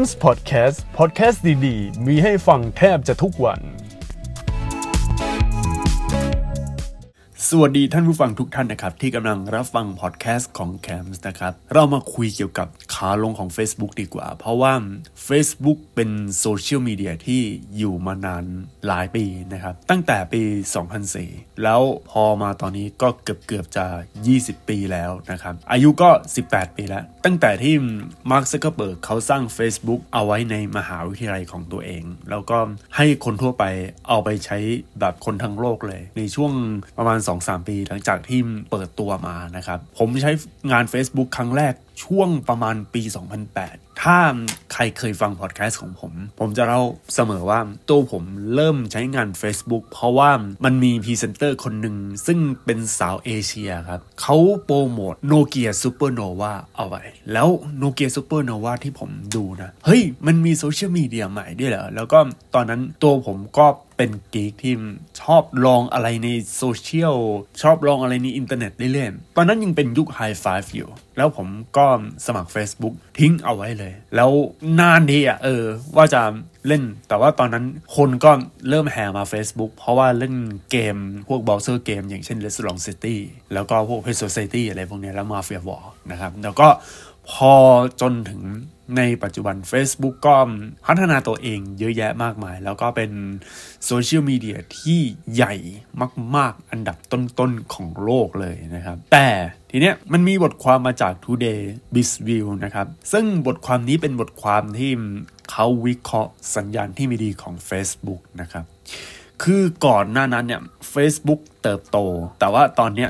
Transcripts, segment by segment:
m s Podcast Podcast ดีๆ มีให้ฟังแทบจะทุกวัน สวัสดีท่านผู้ฟังทุกท่านนะครับ ที่กำลังรับฟังพอดแคสต์ของแคมส์นะครับ เรามาคุยเกี่ยวกับขาลงของ Facebook ดีกว่า เพราะว่า Facebook เป็นโซเชียลมีเดียที่อยู่มานานหลายปีนะครับ ตั้งแต่ปี 2004 แล้วพอมาตอนนี้ก็เกือบเกือบจะ 20 ปีแล้วนะครับ อายุก็ 18 ปีแล้ว ตั้งแต่ที่มาร์คซักเกอร์เบิร์กเขาสร้าง Facebook เอาไว้ในมหาวิทยาลัยของตัวเอง แล้วก็ให้คนทั่วไปเอาไปใช้แบบคนทั้งโลกเลย ในช่วงประมาณ2 2-3ปี หลังจากที่เปิดตัวมานะครับ ผมใช้งาน Facebook ครั้งแรก ช่วงประมาณปี 2008 ถ้าใครเคยฟังพอดแคสต์ของผม ผมจะเล่าเสมอว่าตัวผมเริ่มใช้งาน Facebook เพราะว่ามันมีพรีเซนเตอร์คนหนึ่ง ซึ่งเป็นสาวเอเชียครับเขาโปรโมทโนเกียซูเปอร์โนวาเอาไว้ แล้วโนเกียซูเปอร์โนวาที่ผมดูนะ เฮ้ย มันมีโซเชียลมีเดียใหม่ด้วยเหรอ แล้วก็ตอนนั้นตัวผมก็เป็น geek ที่ชอบลองอะไรในโซเชียล ชอบลองอะไรในอินเทอร์เน็ตเล่นๆตอนนั้นยังเป็นยุคไฮไฟฟ์อยู่ แล้วผมก็สมัคร Facebook ทิ้งเอาไว้เลย แล้วนานดีอะเออ ว่าจะเล่น แต่ว่าตอนนั้นคนก็เริ่มแห่มา Facebook เพราะว่าเล่นเกมพวกบราว์เซอร์เกม อย่างเช่น Restaurant City แล้วก็พวก Pet Society อะไรพวกนี้แล้วมาเฟีย War นะครับ แล้วก็ พอจนถึงในปัจจุบัน Facebook ก็พัฒนาตัวเองเยอะแยะมากมาย แล้วก็เป็นโซเชียลมีเดียที่ใหญ่มาก ๆ อันดับต้น ๆ ของโลกเลยนะครับ แต่ทีเนี้ยมันมีบทความมาจาก Today b i z v i e w นะครับ ซึ่งบทความนี้เป็นบทความที่เขาวิเคราะห์สัญญาณที่ไม่ดีของ Facebook นะครับ คือก่อนหน้านั้นเนี่ย Facebook เติบโต แต่ว่าตอนนี้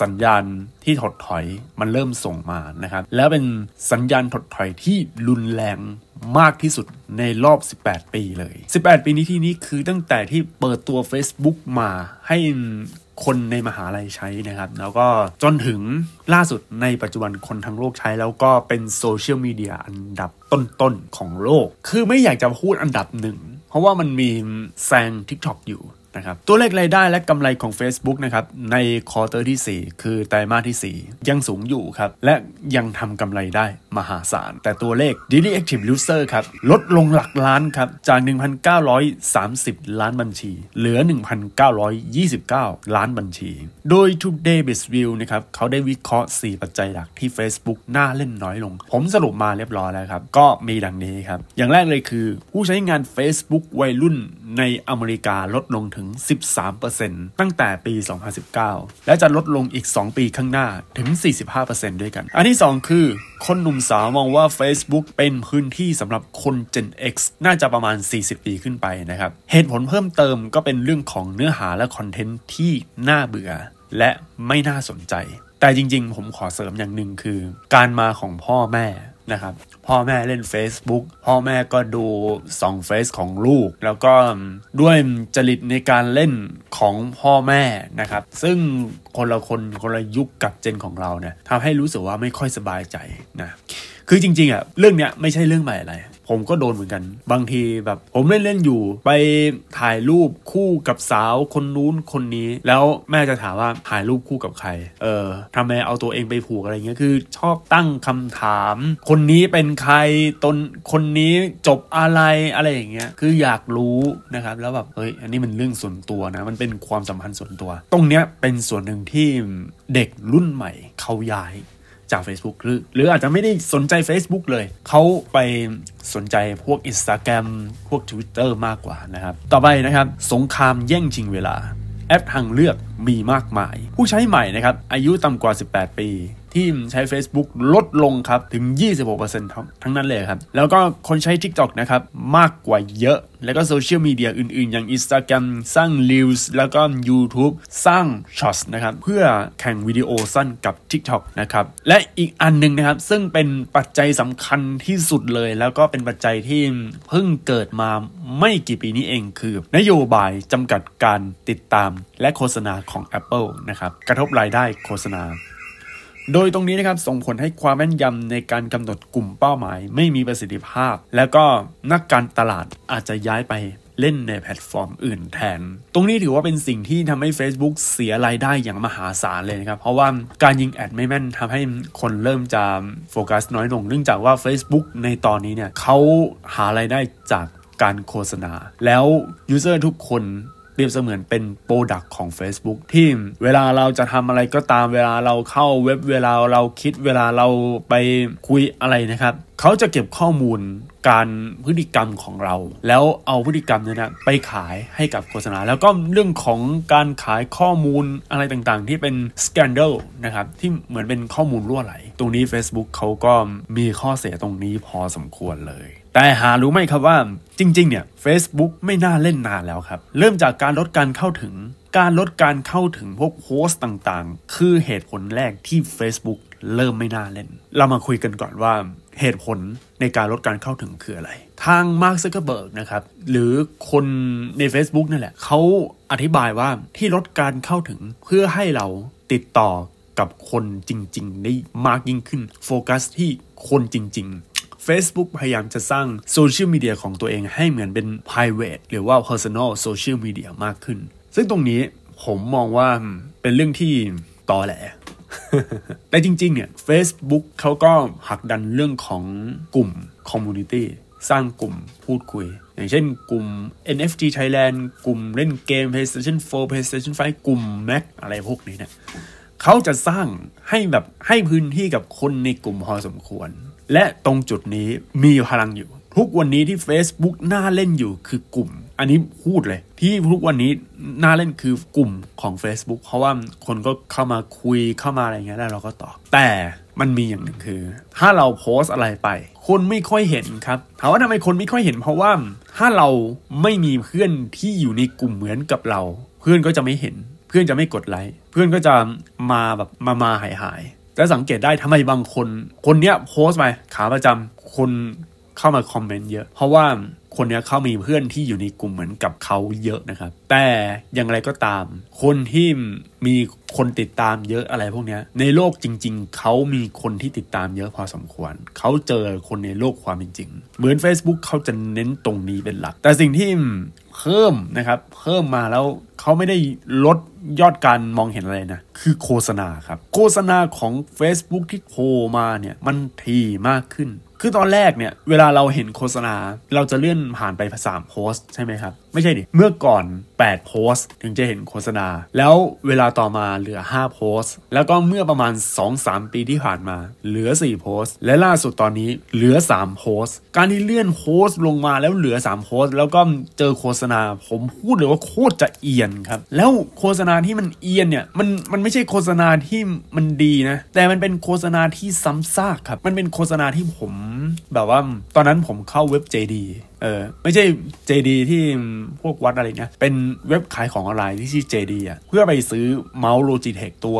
สัญญาณที่ถดถอยมันเริ่มส่งมานะครับ แล้วเป็นสัญญาณถดถอยที่รุนแรงมากที่สุดในรอบ 18 ปีเลย 18 ปีนี้ที่นี้คือตั้งแต่ที่เปิดตัว Facebook มาให้คนในมหาลัยใช้นะครับ แล้วก็จนถึงล่าสุดในปัจจุบันคนทั้งโลกใช้ แล้วก็เป็นโซเชียลมีเดียอันดับต้นๆของโลก คือไม่อยากจะพูดอันดับหนึ่ง ราะว่ามันมีแซง TikTok อยู่ นะครับตัวเลขรายได้และกำไรของ Facebook นะครับในควอเตอร์ที่ 4 คือไตรมาสที่ 4 ยังสูงอยู่ครับ และยังทำกำไรได้มหาศาล แต่ตัวเลข Daily Active User ครับ ลดลงหลักล้านครับ จาก 1,930 ล้านบัญชี เหลือ 1,929 ล้านบัญชี โดย Today b i z View นะครับเขาได้วิเคราะห์ 4 ปัจจัยหลักที่ Facebook น่าเล่นน้อยลง ผมสรุปมาเรียบร้อยแล้วครับ ก็มีดังนี้ครับ อย่างแรกเลยคือ ผู้ใช้งาน Facebook วัยรุ่นในอเมริกาลดลงถึง13%ตั้งแต่ปี 2019 และจะลดลงอีก 2 ปีข้างหน้าถึง 45%ด้วยกัน อันที่ 2 คือ คนหนุ่มสาวมองว่า Facebook เป็นพื้นที่สำหรับคน Gen X น่าจะประมาณ 40 ปีขึ้นไปนะครับ เหตุผลเพิ่มเติมก็เป็นเรื่องของเนื้อหาและคอนเทนต์ที่น่าเบื่อ และไม่น่าสนใจ แต่จริงๆ ผมขอเสริมอย่างหนึ่งคือ การมาของพ่อแม่ นะครับพ่อแม่เล่น Facebook พ่อแม่ก็ดูส่องเฟซของลูก แล้วก็ด้วยจริตในการเล่นของพ่อแม่นะครับ ซึ่งคนละคนคนละยุคกับเจนของเราเนี่ยทำให้รู้สึกว่าไม่ค่อยสบายใจนะคือจริงๆอะเรื่องเนี้ยไม่ใช่เรื่องใหม่อะไร ผมก็โดนเหมือนกัน บางทีแบบ ผมเล่นเล่นอยู่ ไปถ่ายรูปคู่กับสาวคนนู้นคนนี้ แล้วแม่จะถามว่าถ่ายรูปคู่กับใคร เออทำไมเอาตัวเองไปผูกอะไรเงี้ยคือ ชอบตั้งคำถาม คนนี้เป็นใครตนคนนี้จบอะไรอะไรอย่างเงี้ยคืออยากรู้นะครับ แล้วแบบเฮ้ยอันนี้มันเรื่องส่วนตัวนะ มันเป็นความสัมพันธ์ส่วนตัว ตรงเนี้ยเป็นส่วนหนึ่งที่เด็กรุ่นใหม่เขาย้าย จาก Facebook หรือหรืออาจจะไม่ได้สนใจ Facebook เลย เขาไปสนใจพวก Instagram พวก Twitter มากกว่านะครับ ต่อไปนะครับ สงครามแย่งชิงเวลา แอปทางเลือกมีมากมาย ผู้ใช้ใหม่นะครับ อายุต่ำกว่า 18 ปี ที่ใช้ Facebook ลดลงครับ ถึง 26%ทั้งนั้นเลยครับ แล้วก็คนใช้ TikTok นะครับ มากกว่าเยอะ แล้วก็โซเชียลมีเดียอื่นๆ อย่าง Instagram สร้าง Reels แล้วก็ YouTube สร้าง Shots นะครับ เพื่อแข่งวิดีโอสั้นกับ TikTok นะครับ และอีกอันหนึ่งนะครับ ซึ่งเป็นปัจจัยสำคัญที่สุดเลย แล้วก็เป็นปัจจัยที่เพิ่งเกิดมาไม่กี่ปีนี้เองคือ นโยบายจำกัดการติดตามและโฆษณาของ Apple นะครับ กระทบรายได้โฆษณา โดยตรงนี้นะครับส่งผลให้ความแม่นยำในการกำหนดกลุ่มเป้าหมาย ไม่มีประสิทธิภาพ แล้วก็นักการตลาดอาจจะย้ายไปเล่นในแพลตฟอร์มอื่นแทน ตรงนี้ถือว่าเป็นสิ่งที่ทำให้ Facebook เสียรายได้อย่างมหาศาลเลยนะครับ เพราะว่าการยิง ad ไม่แม่นทำให้คนเริ่มจะโฟกัสน้อยลง เนื่องจากว่า Facebook ในตอนนี้เนี่ยเขาหารายได้จากการโฆษณา แล้ว user ทุกคน เปรียบเสมือนเป็น product ของ Facebook ที่เวลาเราจะทำอะไรก็ตามเวลาเราเข้าเว็บเวลาเราคิดเวลาเราไปคุยอะไรนะครับเขาจะเก็บข้อมูลการพฤติกรรมของเรา แล้วเอาพฤติกรรมนั้นนะไปขายให้กับโฆษณา แล้วก็เรื่องของการขายข้อมูลอะไรต่างๆ ที่เป็นสแกนเดลนะครับที่เหมือนเป็นข้อมูลรั่วไหล ตรงนี้ Facebook เขาก็มีข้อเสียตรงนี้พอสมควรเลย แต่หารู้ไหมครับว่าจริง ๆ เนี่ย Facebook ไม่น่าเล่นนานแล้วครับ เริ่มจากการลดการเข้าถึง การลดการเข้าถึงพวกโพสต์ต่างๆ คือเหตุผลแรกที่ Facebook เริ่มไม่น่าเล่น เรามาคุยกันก่อนว่าเหตุผลในการลดการเข้าถึงคืออะไร ทางมาร์คซักเกอร์เบิร์กนะครับ หรือคนใน Facebook นั่นแหละ เขาอธิบายว่าที่ลดการเข้าถึงเพื่อให้เราติดต่อกับคนจริง ๆ ได้มากยิ่งขึ้น โฟกัสที่คนจริงๆ Facebook พยายามจะสร้างโซเชียลมีเดียของตัวเองให้เหมือนเป็น private หรือว่า personal social media มากขึ้น ซึ่งตรงนี้ผมมองว่าเป็นเรื่องที่ตอแหลแต่จริง ๆ เนี่ย Facebook เขาก็หักดันเรื่องของกลุ่ม Community สร้างกลุ่มพูดคุย อย่างเช่นกลุ่ม NFT Thailand กลุ่มเล่นเกม PlayStation 4 PlayStation 5 กลุ่ม Mac อะไรพวกนี้เนี่ยเขาจะสร้างให้แบบให้พื้นที่กับคนในกลุ่มพอสมควร และตรงจุดนี้มีพลังอยู่ ทุกวันนี้ที่ Facebook น่าเล่นอยู่คือกลุ่ม อันนี้พูดเลย ที่ทุกวันนี้น่าเล่นคือกลุ่มของ Facebook เพราะว่าคนก็เข้ามาคุยเข้ามาอะไรเงี้ยแล้วเราก็ตอบแต่มันมีอย่างหนึ่งคือ ถ้าเราโพสอะไรไป คนไม่ค่อยเห็นครับถามว่าทำไมคนไม่ค่อยเห็น เพราะว่าถ้าเราไม่มีเพื่อนที่อยู่ในกลุ่มเหมือนกับเรา เพื่อนก็จะไม่เห็น เพื่อนจะไม่กดไลค์เพื่อนก็จะมาแบบมามาหายหาย จะสังเกตได้ทำไมบางคน คนเนี้ยโพสต์ไปขาประจำคนเข้ามาคอมเมนต์เยอะ เพราะว่าคนเนี้ยเขามีเพื่อนที่อยู่ในกลุ่มเหมือนกับเขาเยอะนะครับ แต่อย่างไรก็ตาม คนที่มีคนติดตามเยอะอะไรพวกเนี้ย ในโลกจริง ๆ เขามีคนที่ติดตามเยอะพอสมควร เขาเจอคนในโลกความเป็นจริง เหมือน Facebook เขาจะเน้นตรงนี้เป็นหลัก แต่สิ่งที่ เพิ่มนะครับ เพิ่มมาแล้วเขาไม่ได้ลดยอดการมองเห็นอะไรนะ คือโฆษณาครับ โฆษณาของ Facebook ที่โผล่มาเนี่ย มันทีมากขึ้น คือตอนแรกเนี่ย เวลาเราเห็นโฆษณาเราจะเลื่อนผ่านไปสามโพสใช่ไหมครับ ไม่ใช่ดิ เมื่อก่อน 8 โพสต์ถึงจะเห็นโฆษณา แล้วเวลาต่อมาเหลือ 5 โพสต์ แล้วก็เมื่อประมาณ 2-3 ปีที่ผ่านมา เหลือ 4 โพสต์ และล่าสุดตอนนี้เหลือ 3 โพสต์ การที่เลื่อนโพสต์ลงมาแล้วเหลือ 3 โพสต์ แล้วก็เจอโฆษณา ผมพูดเลยว่าโคตรจะเอียนครับ แล้วโฆษณาที่มันเอียนเนี่ย มันมันไม่ใช่โฆษณาที่มันดีนะ แต่มันเป็นโฆษณาที่ซ้ำซากครับ มันเป็นโฆษณาที่ผมแบบว่า ตอนนั้นผมเข้าเว็บ JD เออไม่ใช่ JD ที่พวกวัดอะไรเนี่ยเป็นเว็บขายของออนไลน์ที่ชื่อ JD อะเพื่อไปซื้อเมาส์ Logitech ตัว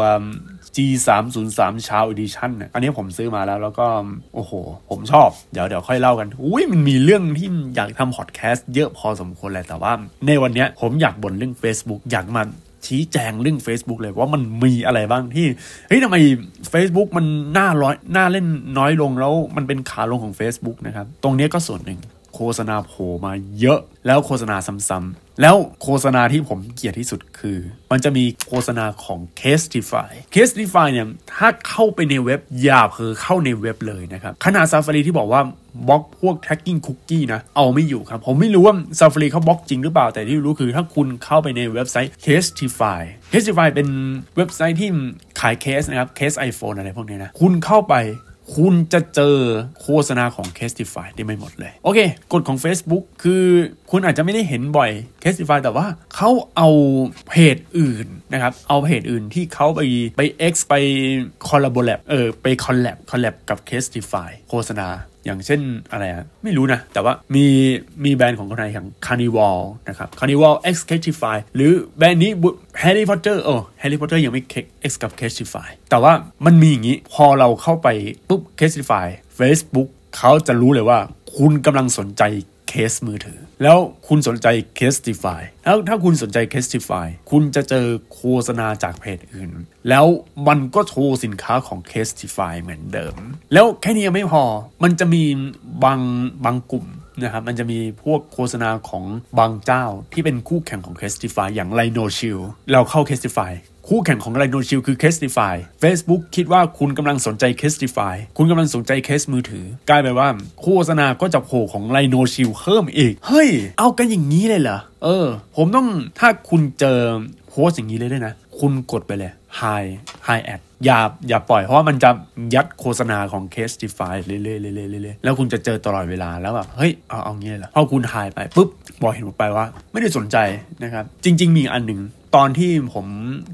G 3 0 3ชาว Edition เนี่ยอันนี้ผมซื้อมาแล้วแล้วก็ โอ้โห ผมชอบ เดี๋ยวเดี๋ยวค่อยเล่ากันอุ้ยมันมีเรื่องที่อยากทำพอดแคสต์เยอะพอสมควรเลยแต่ว่า ในวันเนี้ยผมอยากบ่นเรื่อง Facebook อยากมาชี้แจงเรื่อง Facebook เลยว่ามันมีอะไรบ้างที่เฮ้ยทำไม Facebook มันน่าร้อยน่าเล่นน้อยลงแล้วมันเป็นขาลงของ Facebook นะครับ ตรงนี้ก็ส่วนหนึ่ง โฆษณาโผล่มาเยอะ แล้วโฆษณาซ้ำๆแล้วโฆษณาที่ผมเกลียดที่สุดคือ มันจะมีโฆษณาของ Castify Castify เนี่ย ถ้าเข้าไปในเว็บ อย่าเผลอเข้าในเว็บเลยนะครับ ขนาด Safari ที่บอกว่าบล็อกพวก tracking cookie นะ เอาไม่อยู่ครับ ผมไม่รู้ว่า Safari เขาบล็อกจริงหรือเปล่า แต่ที่รู้คือถ้าคุณเข้าไปในเว็บไซต์ Castify Castify เป็นเว็บไซต์ที่ขายเคสนะครับ เคส iPhone อะไรพวกนี้นะ คุณเข้าไป คุณจะเจอโฆษณาของ Castify ได้ไม่หมดเลย โอเค กฎของ Facebook คือคุณอาจจะไม่ได้เห็นบ่อย Castify แต่ว่าเขาเอาเพจอื่นนะครับ เอาเพจอื่นที่เขาไปไป X ไป collaborate เออ ไป collab collab กับ Castify โฆษณา อย่างเช่นอะไรอะไม่รู้นะ แต่ว่ามีมีแบรนด์ของคนไทยอย่าง Carnival นะครับ Carnival X c a t i f y หรือแบรนด์นี้ Harry Potter โอ้ Harry Potter ยังไม่ X กับ c a t i f y แต่ว่ามันมีอย่างนี้ พอเราเข้าไปปุ๊บ c a t i f y Facebook เขาจะรู้เลยว่าคุณกำลังสนใจ เคสมือถือ แล้วคุณสนใจ Castify แล้วถ้าคุณสนใจ Castify คุณจะเจอโฆษณาจากเพจอื่น แล้วมันก็โชว์สินค้าของ Castify เหมือนเดิม แล้วแค่นี้ยังไม่พอมันจะมีบางบางกลุ่ม นะครับมันจะมีพวกโฆษณาของบางเจ้าที่เป็นคู่แข่งของ Castify อย่าง Rhino Shield เราเข้า Castify คู่แข่งของ Rhino Shield คือ Castify Facebook คิดว่าคุณกำลังสนใจ Castify คุณกำลังสนใจเคสมือถือ กลายเป็นว่าโฆษณาก็จะโผล่ของ Rhino Shield เพิ่มอีก เฮ้ย เอากันอย่างนี้เลยเหรอ เออ ผมต้องถ้าคุณเจอโพสอย่างนี้เลยด้วยนะ คุณกดไปเลย Hi Hi Ad อย่าอย่าปล่อยเพราะว่ามันจะยัดโฆษณาของ Castify เรื่อยเรื่อยๆเรื่อยๆแล้วคุณจะเจอตลอดเวลาแล้วแบบเฮ้ยเอาเอางี้เลยเหรอพอคุณหายไปปุ๊บบอกเห็นหมดไปว่า ไม่ได้สนใจนะครับ จริง ๆ มีอันหนึ่งตอนที่ผม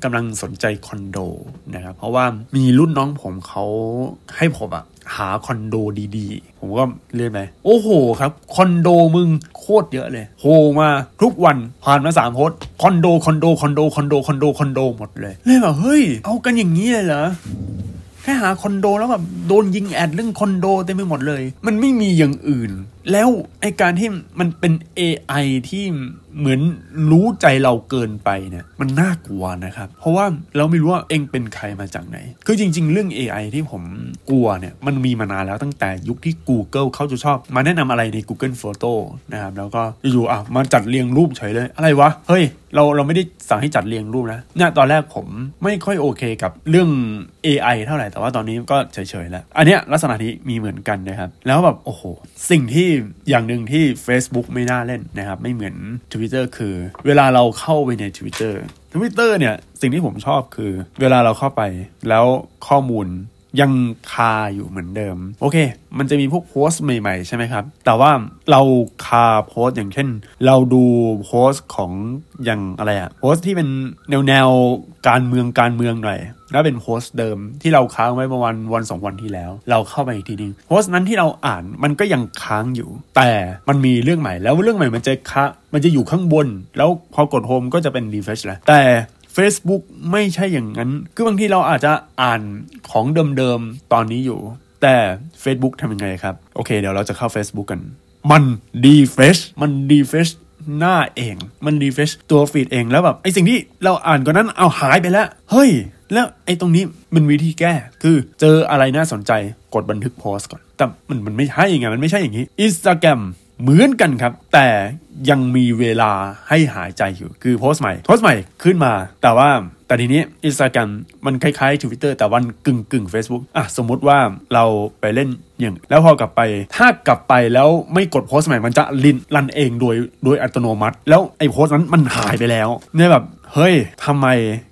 กำลังสนใจคอนโดนะครับเพราะว่ามีรุ่นน้องผมเขาให้ผมอะ หาคอนโดดีๆ ผมก็เรียกไหมโอ้โหครับ คอนโดมึงโคตรเยอะเลย โหมาทุกวันผ่านมาสามโพสต์คอนโดคอนโดคอนโดคอนโดคอนโดคอนโดหมดเลยเลยแบบเฮ้ย เอากันอย่างนี้เลยเหรอแค่หาคอนโดแล้วแบบโดนยิง ad เรื่องคอนโดเต็มไปหมดเลย มันไม่มีอย่างอื่น แล้วไอ้การที่มันเป็น AI ที่เหมือนรู้ใจเราเกินไปเนี่ยมันน่ากลัวนะครับ เพราะว่าเราไม่รู้ว่าเอ็งเป็นใครมาจากไหน คือจริง ๆ เรื่อง AI ที่ผมกลัวเนี่ยมันมีมานานแล้วตั้งแต่ยุคที่ Google เขาจะชอบ มาแนะนำอะไรใน Google Photo นะครับแล้วก็อยู่ๆอะมาจัดเรียงรูปเฉยเลย อะไรวะ เฮ้ย เราเราไม่ได้สั่งให้จัดเรียงรูปนะเนี่ยตอนแรกผมไม่ค่อยโอเคกับเรื่อง AI เท่าไหร่แต่ว่าตอนนี้ก็เฉยๆแล้ว อันเนี้ยลักษณะนี้มีเหมือนกันนะครับแล้วแบบโอ้โหสิ่งที่อย่างหนึ่งที่ Facebook ไม่น่าเล่นนะครับ ไม่เหมือน Twitter คือ เวลาเราเข้าไปใน Twitter Twitter เนี่ยสิ่งที่ผมชอบคือ เวลาเราเข้าไปแล้วข้อมูลยังคาอยู่เหมือนเดิม โอเค มันจะมีพวกโพสต์ใหม่ๆ ใช่ไหมครับ แต่ว่าเราคาโพสต์อย่างเช่น เราดูโพสต์ของอย่างอะไรอะโพสต์ที่เป็นแนวแนวการเมืองการเมืองหน่อย แล้วเป็นโพสต์เดิมที่เราค้างไว้ประมาณวันสองวันที่แล้ว เราเข้าไปอีกทีนึงโพสต์นั้นที่เราอ่านมันก็ยังค้างอยู่ แต่มันมีเรื่องใหม่แล้วเรื่องใหม่มันจะคะมันจะอยู่ข้างบน แล้วพอกด home ก็จะเป็น refresh แล้วแต่ Facebook ไม่ใช่อย่างนั้น คือบางทีเราอาจจะอ่านของเดิมๆตอนนี้อยู่ แต่ Facebook ทำยังไงครับ โอเค เดี๋ยวเราจะเข้า Facebook กัน มัน refresh มัน refresh หน้าเอง มัน refresh ตัว feed เองแล้วแบบไอ้สิ่งที่เราอ่านก่อนนั้นเอาหายไปแล้ว เฮ้ย แล้วไอ้ตรงนี้มันวิธีแก้ คือเจออะไรน่าสนใจกดบันทึกโพสต์ก่อน แต่มันมันไม่ใช่ไงมันไม่ใช่อย่างนี้ Instagram เหมือนกันครับ แต่ยังมีเวลาให้หายใจอยู่ คือโพสต์ใหม่ โพสต์ใหม่ขึ้นมา แต่ว่า แต่ทีนี้ Instagram มันคล้ายๆ Twitter แต่วันกึ่งกึ่งๆ Facebook อะสมมุติว่าเราไปเล่นอย่าง แล้วพอกลับไป ถ้ากลับไปแล้วไม่กดโพสต์ใหม่มันจะลินรันเองโดยโดยอัตโนมัติ แล้วไอ้โพสต์นั้นมันหายไปแล้วเนี่ยแบบเฮ้ยทำไม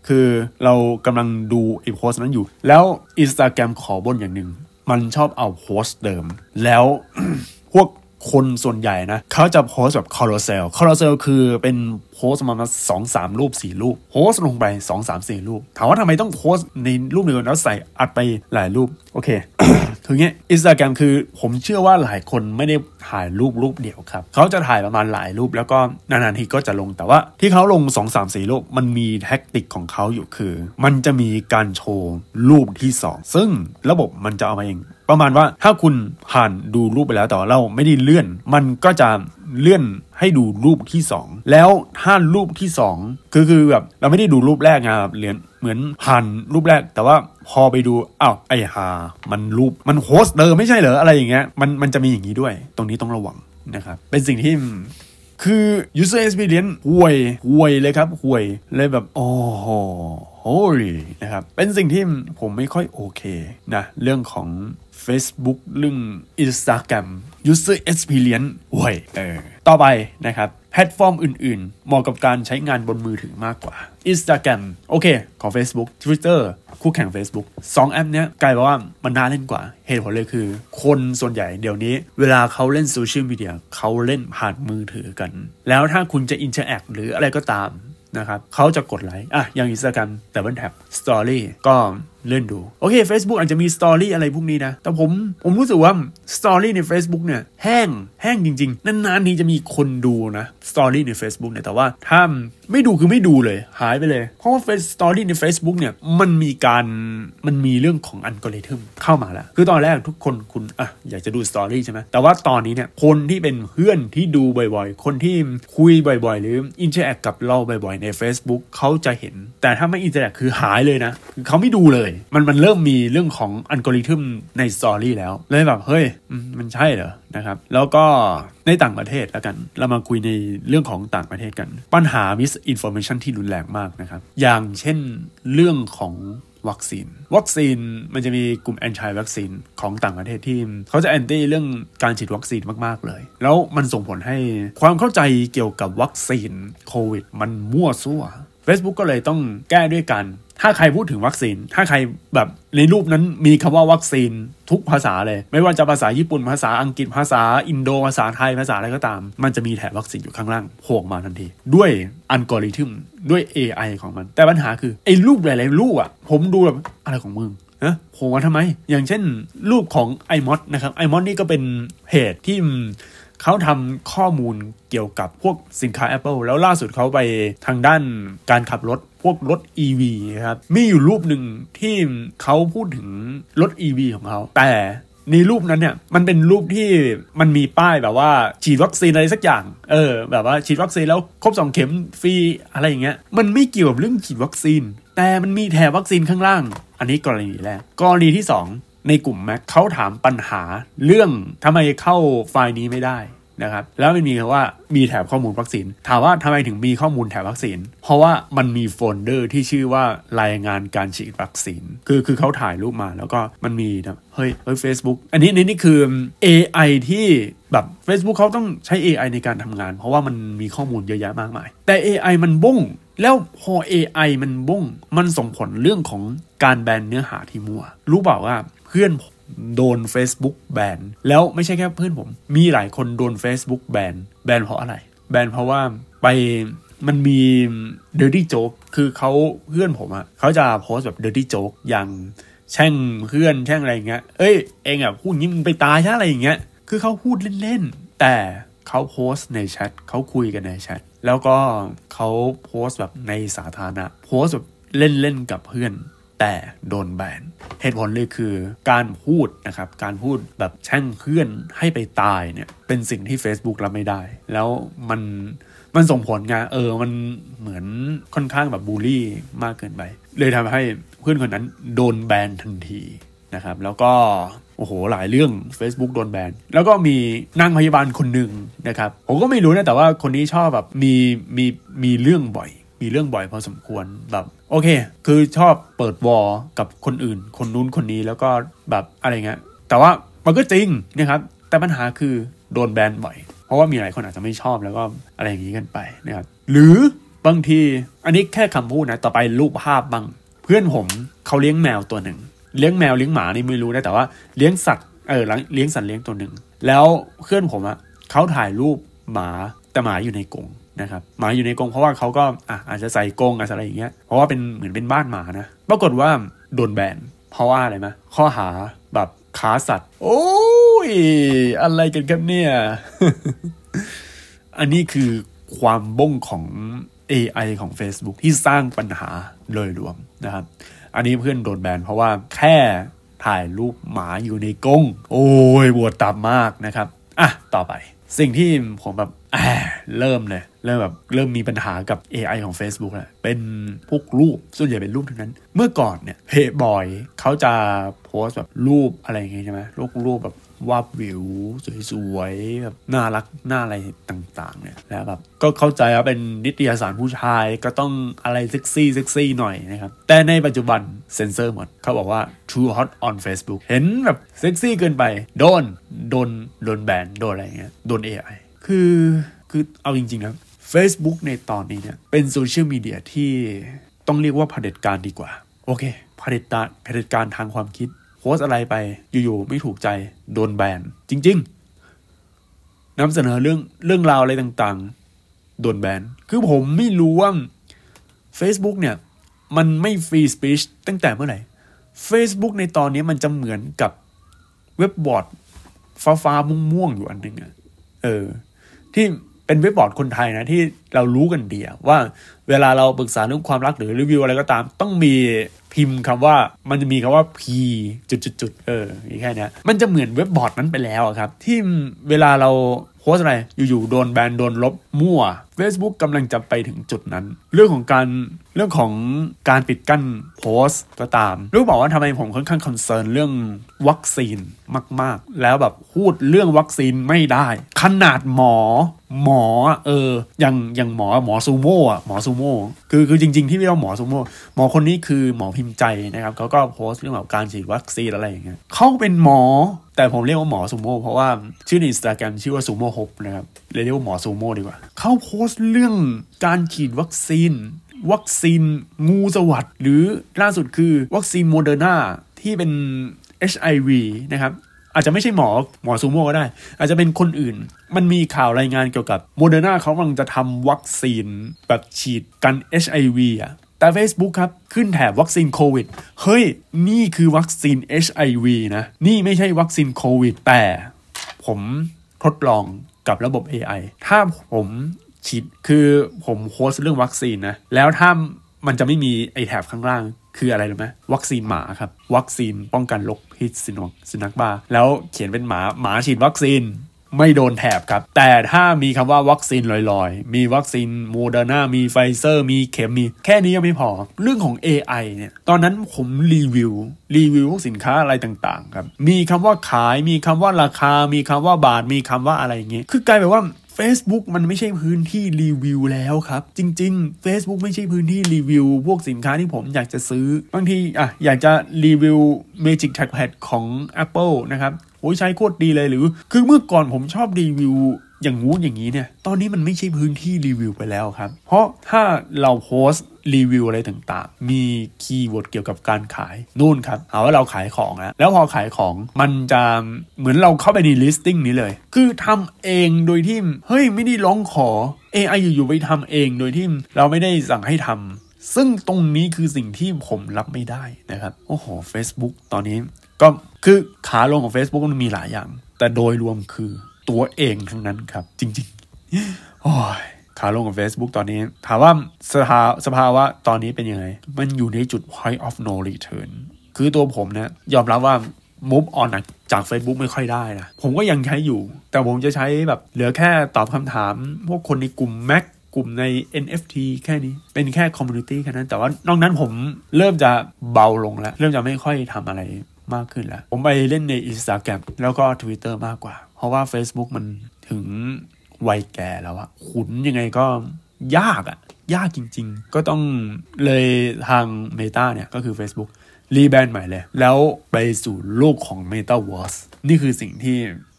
คือเรากำลังดูไอ้โพสต์นั้นอยู่ แล้ว Instagram ขอบนอย่างหนึ่งมันชอบเอาโพสต์เดิม แล้วพวก คนส่วนใหญ่นะเขาจะโพสต์แบบ carousel carousel คือเป็นโพสต์ประมาณสองสามรูปสี่รูปโพสต์ลงไปสองสามสี่รูป ถามว่าทำไมต้องโพสต์ในรูปเดียวแล้วใส่อัดไปหลายรูป โอเค คือเงี้ยอินสตาแกรมคือผมเชื่อว่าหลายคนไม่ได้ถ่ายรูปรูปเดียวครับ เขาจะถ่ายประมาณหลายรูปแล้วก็นานๆทีก็จะลงแต่ว่า ที่เขาลง 2 3 4 รูป มันมี tactic ของเขาอยู่คือ มันจะมีการโชว์รูปที่ 2 ซึ่งระบบมันจะเอามาเอง ประมาณว่าถ้าคุณผ่านดูรูปไปแล้วแต่ว่าเราไม่ได้เลื่อน มันก็จะเลื่อนให้ดูรูปที่ 2 แล้วถ้ารูปที่2คือคือแบบเราไม่ได้ดูรูปแรกไงครับเหรียญเหมือนผ่านรูปแรก แต่ว่าพอไปดูอ้าวไอ้ฮามันรูปมันโฮสต์เดิมไม่ใช่เหรออะไรอย่างเงี้ยมันมันจะมีอย่างนี้ด้วย ตรงนี้ต้องระวังนะครับเป็นสิ่งที่คือ user experience ห่วยห่วยเลยครับห่วยเลยแบบโอ้โหโอ้ยนะครับเป็นสิ่งที่ผมไม่ค่อยโอเคนะเรื่องของ Facebook เรื่อง Instagram user experience ห่วยเออต่อไปนะครับแพลตฟอร์มอื่น ๆ เหมาะกับการใช้งานบนมือถือมากกว่า Instagram โอเค ของ Facebook Twitter คู่แข่ง Facebook 2 แอปเนี้ยกลายเป็นว่ามันน่าเล่นกว่า เหตุผลเลยคือ คนส่วนใหญ่เดี๋ยวนี้ เวลาเขาเล่นโซเชียลมีเดียเขาเล่นผ่านมือถือกัน แล้วถ้าคุณจะอินเ r อร์แอคหรืออะไรก็ตามนะครับเขาจะกดไลค์อะอย่าง Instagram แต่บนแท็บ Story ก็ เล่นดู โอเค Facebook อาจจะมี Story อะไรพวกนี้นะ แต่ผมผมรู้สึกว่า Story ใน Facebook เนี่ยแห้งแห้งจริง ๆ นานๆทีจะมีคนดูนะ Story ใน Facebook เนี่ยแต่ว่าถ้าไม่ดูคือไม่ดูเลย หายไปเลย เพราะว่า Face Story ใน Facebook เนี่ยมันมีการมันมีเรื่องของอัลกอริทึมเข้ามาแล้ว คือตอนแรกทุกคนคุณอะอยากจะดู Story ใช่ไหมแต่ว่าตอนนี้เนี่ยคนที่เป็นเพื่อนที่ดูบ่อยๆ คนที่คุยบ่อยๆ หรือ interact กับเราบ่อยๆ ใน Facebook เขาจะเห็น แต่ถ้าไม่ interact คือหายเลยนะคือเขาไม่ดูเลยมันมันเริ่มมีเรื่องของอัลกอริทึมใน Story แล้วเลยแบบเฮ้ยมันใช่เหรอนะครับแล้วก็ในต่างประเทศแล้วกัน เรามาคุยในเรื่องของต่างประเทศกัน ปัญหา misinformation ที่รุนแรงมากนะครับ อย่างเช่นเรื่องของวัคซีน วัคซีนมันจะมีกลุ่มแอนตี้วัคซีนของต่างประเทศที่เขาจะแอนตี้เรื่องการฉีดวัคซีนมาก ๆ เลย แล้วมันส่งผลให้ความเข้าใจเกี่ยวกับวัคซีนโควิด มันมั่วซั่ว Facebook ก็เลยต้องแก้ด้วยกัน ถ้าใครพูดถึงวัคซีน ถ้าใครแบบในรูปนั้นมีคำว่าวัคซีนทุกภาษาเลย ไม่ว่าจะภาษาญี่ปุ่นภาษาอังกฤษภาษาอินโดภาษาไทยภาษาอะไรก็ตาม มันจะมีแถบวัคซีนอยู่ข้างล่างโผล่มาทันที ด้วยอัลกอริทึมด้วย AI ของมัน แต่ปัญหาคือไอ้รูปหลายๆรูปอะผมดูแบบอะไรของมึงนะโผล่มาทำไม อย่างเช่นรูปของ iMod นะครับ iMod นี่ก็เป็นเพจที่ เขาทำข้อมูลเกี่ยวกับพวกสินค้า Apple แล้วล่าสุดเขาไปทางด้านการขับรถพวกรถ EV ครับ มีอยู่รูปหนึ่งที่เขาพูดถึงรถ EV ของเขา แต่ในรูปนั้นเนี่ยมันเป็นรูปที่มันมีป้ายแบบว่าฉีดวัคซีนอะไรสักอย่าง เออ แบบว่าฉีดวัคซีนแล้วครบสองเข็มฟรีอะไรอย่างเงี้ย มันไม่เกี่ยวกับเรื่องฉีดวัคซีน แต่มันมีแถบวัคซีนข้างล่าง อันนี้กรณีแรก กรณีที่ 2 ในกลุ่ม Mac เขาถามปัญหาเรื่องทำไมเข้าไฟล์นี้ไม่ได้นะครับแล้วมันมีคำว่ามีแถบข้อมูลวัคซีน ถามว่าทำไมถึงมีข้อมูลแถบวัคซีน เพราะว่ามันมีโฟลเดอร์ที่ชื่อว่ารายงานการฉีดวัคซีน คือคือเขาถ่ายรูปมาแล้วก็มันมีนะเฮ้ยเฮ้ยเฟซบุ๊กอันนี้นี่นี่คือ AI ที่แบบ Facebook เขาต้องใช้ AI ในการทำงาน เพราะว่ามันมีข้อมูลเยอะแยะมากมาย แต่ AI มันบุ้งแล้วพอ AI มันบุ้งมันส่งผลเรื่องของการแบนเนื้อหาที่มั่ว รู้เปล่าว่า พื่อนผมโดน Facebook แบนแล้วไม่ใช่แค่เพื่อนผม มีหลายคนโดน Facebook แบนแบนเพราะอะไร แบนเพราะว่าไปมันมี dirty joke คือเขาเพื่อนผมอะเขาจะโพสแบบ dirty joke อย่างแช่งเพื่อนแช่งอะไรอย่างเงี้ย เอ้ยเองอะพูดงี้มึงไปตายใช่อะไรอย่างเงี้ย คือเขาพูดเล่นๆ แต่เขาโพสในแชทเขาคุยกันในแชทแล้วก็เขาโพสแบบในสาธารณะโพสแบบเล่นๆกับเพื่อน แต่โดนแบนเหตุผลเลยคือการพูดนะครับ การพูดแบบแช่งเพื่อนให้ไปตายเนี่ย เป็นสิ่งที่ Facebook รับไม่ได้ แล้วมันมันส่งผลไงเออมันเหมือนค่อนข้างแบบบูลลี่มากเกินไป เลยทำให้เพื่อนคนนั้นโดนแบนทันทีนะครับ แล้วก็โอ้โห หลายเรื่อง Facebook โดนแบน แล้วก็มีนางพยาบาลคนหนึ่งนะครับ ผมก็ไม่รู้นะ แต่ว่าคนนี้ชอบแบบมีมีมีเรื่องบ่อย มีเรื่องบ่อยพอสมควรแบบ โอเค คือชอบเปิดวอลกับคนอื่น คนนู้นคนนี้แล้วก็แบบอะไรเงี้ย แต่ว่ามันก็จริงนะครับ แต่ปัญหาคือโดนแบนบ่อย เพราะว่ามีหลายคนอาจจะไม่ชอบแล้วก็อะไรอย่างนี้กันไปนะครับ หรือบางทีอันนี้แค่คำพูดนะ ต่อไปรูปภาพบ้าง เพื่อนผมเขาเลี้ยงแมวตัวหนึ่ง เลี้ยงแมวเลี้ยงหมานี่ไม่รู้นะ แต่ว่าเลี้ยงสัตว์ เออเลี้ยงสัตว์เลี้ยงตัวหนึ่ง แล้วเพื่อนผมอะเขาถ่ายรูปหมาแต่หมาอยู่ในกรง นะครับหมาอยู่ในกรงเพราะว่าเขาก็อะอาจจะใส่กรงอะไรอย่างเงี้ยเพราะว่าเป็นเหมือนเป็นบ้านหมานะปรากฏว่าโดนแบนเพราะว่าอะไรไหมข้อหาแบบค้าสัตว์ โอ้ยอะไรกันครับเนี่ย อันนี้คือความบ้งของ AI ของ Facebook ที่สร้างปัญหาโดยรวมนะครับ อันนี้เพื่อนโดนแบนเพราะว่าแค่ถ่ายรูปหมาอยู่ในกรงโอ้ยบวดตามมากนะครับ อะ ต่อไป สิ่งที่ผมแบบ เริ่มเลยเริ่มแบบเริ่มมีปัญหากับ AI ของ Facebook แหละเป็นพวกรูปส่วนใหญ่เป็นรูปทั้งนั้น เมื่อก่อนเนี่ยเพจบอยเขาจะโพสแบบรูปอะไรอย่างเงี้ยใช่ไหมรูปรูปแบบวาบหวิว สวยๆแบบน่ารักน่าอะไรต่างๆ เนี่ยแล้วแบบก็เข้าใจว่าเป็นนิตยสารผู้ชายก็ต้องอะไรเซ็กซี่เซ็กซี่หน่อยนะครับ แต่ในปัจจุบันเซ็นเซอร์หมดเขาบอกว่า too hot on Facebook เห็นแบบเซ็กซี่เกินไป โดน โดน โดนแบนโดนอะไรเงี้ยโดน AI คือคือเอาจริงๆนะ Facebook ในตอนนี้เนี่ย เป็นโซเชียลมีเดียที่ต้องเรียกว่าเผด็จการดีกว่า โอเคเผด็จการเผด็จการทางความคิดโพสอะไรไปอยู่ๆไม่ถูกใจโดนแบน จริง ๆนำเสนอเรื่องเรื่องราวอะไรต่างๆ โดนแบน คือผมไม่รู้ว่า Facebook เนี่ย มันไม่ฟรีสปีชตั้งแต่เมื่อไหร่ Facebook ในตอนนี้มันจะเหมือนกับเว็บบอร์ดฟ้าฟ้าม่วงๆอยู่อันหนึ่งอะเออ ที่เป็นเว็บบอร์ดคนไทยนะที่เรารู้กันดีว่าเวลาเราปรึกษาเรื่องความรักหรือรีวิวอะไรก็ตาม ต้องมีพิมพ์คำว่ามันจะมีคำว่า p จุดจุดเออแค่นี้มันจะเหมือนเว็บบอร์ดนั้นไปแล้วครับ ที่เวลาเราโพสอะไรอยู่ๆโดนแบนโดนลบมั่ว Facebook กำลังจะไปถึงจุดนั้น เรื่องของการเรื่องของการปิดกั้นโพสต์ก็ตาม รู้บอกว่าทำไมผมค่อนข้าง concern เรื่องวัคซีนมาก ๆ แล้วแบบพูดเรื่องวัคซีนไม่ได้ ขนาดหมอหมอเอออย่างอย่างหมอหมอซูโม่อะหมอซูโม่คือคือจริง ๆ ที่เรียกว่าหมอซูโม่หมอคนนี้คือหมอพิมพ์ใจนะครับเขาก็โพสต์เรื่องแบบการฉีดวัคซีนอะไรอย่างเงี้ยเขาเป็นหมอ แต่ผมเรียกว่าหมอซูโม่เพราะว่าชื่อในอินสตาแกรมชื่อว่าซูโม่ฮบนะครับเรียกว่าหมอซูโม่ดีกว่าเขาโพสต์เรื่องการฉีดวัคซีน วัคซีนงูสวัสดหรือล่าสุดคือวัคซีนโมเดอร์นาที่เป็น HIV นะครับอาจจะไม่ใช่หมอหมอซูโม่ก็ได้ อาจจะเป็นคนอื่น มันมีข่าวรายงานเกี่ยวกับโมเดอร์นาเขากำลังจะทำวัคซีนแบบฉีดกัน HIV อะแต่ Facebook ครับ ขึ้นแถบวัคซีนโควิด เฮ้ย นี่คือวัคซีน HIV นะ นี่ไม่ใช่วัคซีนโควิด แต่ผมทดลองกับระบบ AI ถ้าผม ฉีดคือผมโพสต์เรื่องวัคซีนนะ แล้วถ้ามันจะไม่มีไอแถบข้างล่างคืออะไรรู้ไหมวัคซีนหมาครับ วัคซีนป้องกันโรคพิษสุนัขสุนัขบ้า แล้วเขียนเป็นหมาหมาฉีดวัคซีนไม่โดนแถบครับ แต่ถ้ามีคำว่าวัคซีนลอยๆ มีวัคซีนโมเดอร์นามีไฟเซอร์ มีเข็มมี แค่นี้ยังไม่พอ เรื่องของ AI เนี่ย ตอนนั้นผมรีวิว รีวิวพวกสินค้าอะไรต่างๆ ครับ มีคำว่าขาย มีคำว่าราคา มีคำว่าบาท มีคำว่าอะไรอย่างเงี้ย คือกลายเป็นว่า Facebook มันไม่ใช่พื้นที่รีวิวแล้วครับ จริง ๆ Facebook ไม่ใช่พื้นที่รีวิว พวกสินค้าที่ผมอยากจะซื้อบางทีอะอยากจะรีวิว Magic Trackpad ของ Apple นะครับโอ้ยใช้โคตรดีเลยหรือ คือเมื่อก่อนผมชอบรีวิวอย่างงู้นอย่างนี้เนี่ย ตอนนี้มันไม่ใช่พื้นที่รีวิวไปแล้วครับ เพราะถ้าเราโพสต์ รีวิวอะไรต่างๆ มี keyword เกี่ยวกับการขายนู่นครับหาว่าเราขายของแล้วแล้วพอขายของมันจะเหมือนเราเข้าไปใน listing นี้เลย คือทำเองโดยที่เฮ้ยไม่ได้ร้องขอ AI อยู่ๆไปทำเองโดยที่เราไม่ได้สั่งให้ทำซึ่งตรงนี้คือสิ่งที่ผมรับไม่ได้นะครับโอ้โห Facebook ตอนนี้ก็คือขาลงของ Facebook มันมีหลายอย่าง แต่โดยรวมคือตัวเองทั้งนั้นครับ จริงๆโอ้ย ขาลงของ Facebook ตอนนี้ ถามว่าสภาสภาวะตอนนี้เป็นยังไง มันอยู่ในจุด point of no return คือตัวผมเนะยยอมรับว่า move on จาก Facebook ไม่ค่อยได้นะ ผมก็ยังใช้อยู่ แต่ผมจะใช้แบบเหลือแค่ตอบคำถาม พวกคนในกลุ่ม Mac กลุ่มใน NFT แค่นี้ เป็นแค่ community แค่นั้น แต่ว่านอกนั้นผมเริ่มจะเบาลงแล้ว เริ่มจะไม่ค่อยทำอะไรมากขึ้นแล้ว ผมไปเล่นใน Instagram แล้วก็ Twitter มากกว่า เพราะว่า Facebook มันถึง วัยแก่แล้วอะขุนยังไงก็ยากอะยากจริง ๆ ก็ต้องเลยทาง Meta เนี่ยก็คือ Facebook rebrand ใหม่เลย แล้วไปสู่โลกของ Metaverse นี่คือสิ่งที่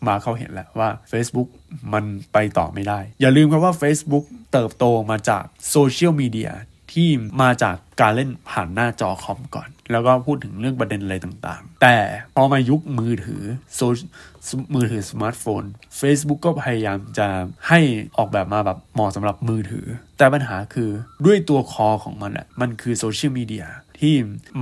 มาเขาเห็นแล้วว่า Facebook มันไปต่อไม่ได้ อย่าลืมครับว่า Facebook เติบโตมาจากโซเชียลมีเดียที่มาจากการเล่นผ่านหน้าจอคอมก่อน แล้วก็พูดถึงเรื่องประเด็นอะไรต่างๆ แต่พอมายุคมือถือโซ มือถือสมาร์ทโฟน Facebook ก็พยายามจะให้ออกแบบมาแบบเหมาะสำหรับมือถือ แต่ปัญหาคือด้วยตัวคอของมันอะมันคือโซเชียลมีเดีย ที่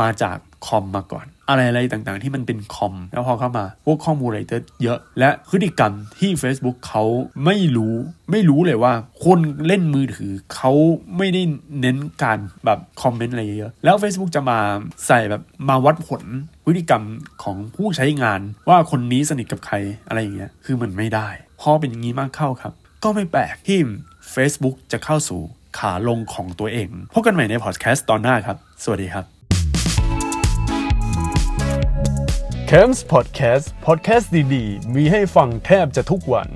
มาจากคอมมาก่อน อะไรอะไรต่างๆ ที่มันเป็นคอม แล้วพอเข้ามา พวกข้อมูลอะไรเยอะ และพฤติกรรมที่ Facebook เขาไม่รู้ ไม่รู้เลยว่า คนเล่นมือถือเขาไม่ได้เน้นการแบบคอมเมนต์อะไรเยอะ แล้ว Facebook จะมาใส่แบบมาวัดผลพฤติกรรมของผู้ใช้งานว่าคนนี้สนิทกับใครอะไรอย่างเงี้ยคือมันไม่ได้ พอเป็นอย่างนี้มากเข้าครับ ก็ไม่แปลกที่ Facebook จะเข้าสู่ ขาลงของตัวเอง พบกันใหม่ในพอดแคสต์ตอนหน้าครับ สวัสดีครับ c a m s Podcast Podcast ดีๆ มีให้ฟังแทบจะทุกวัน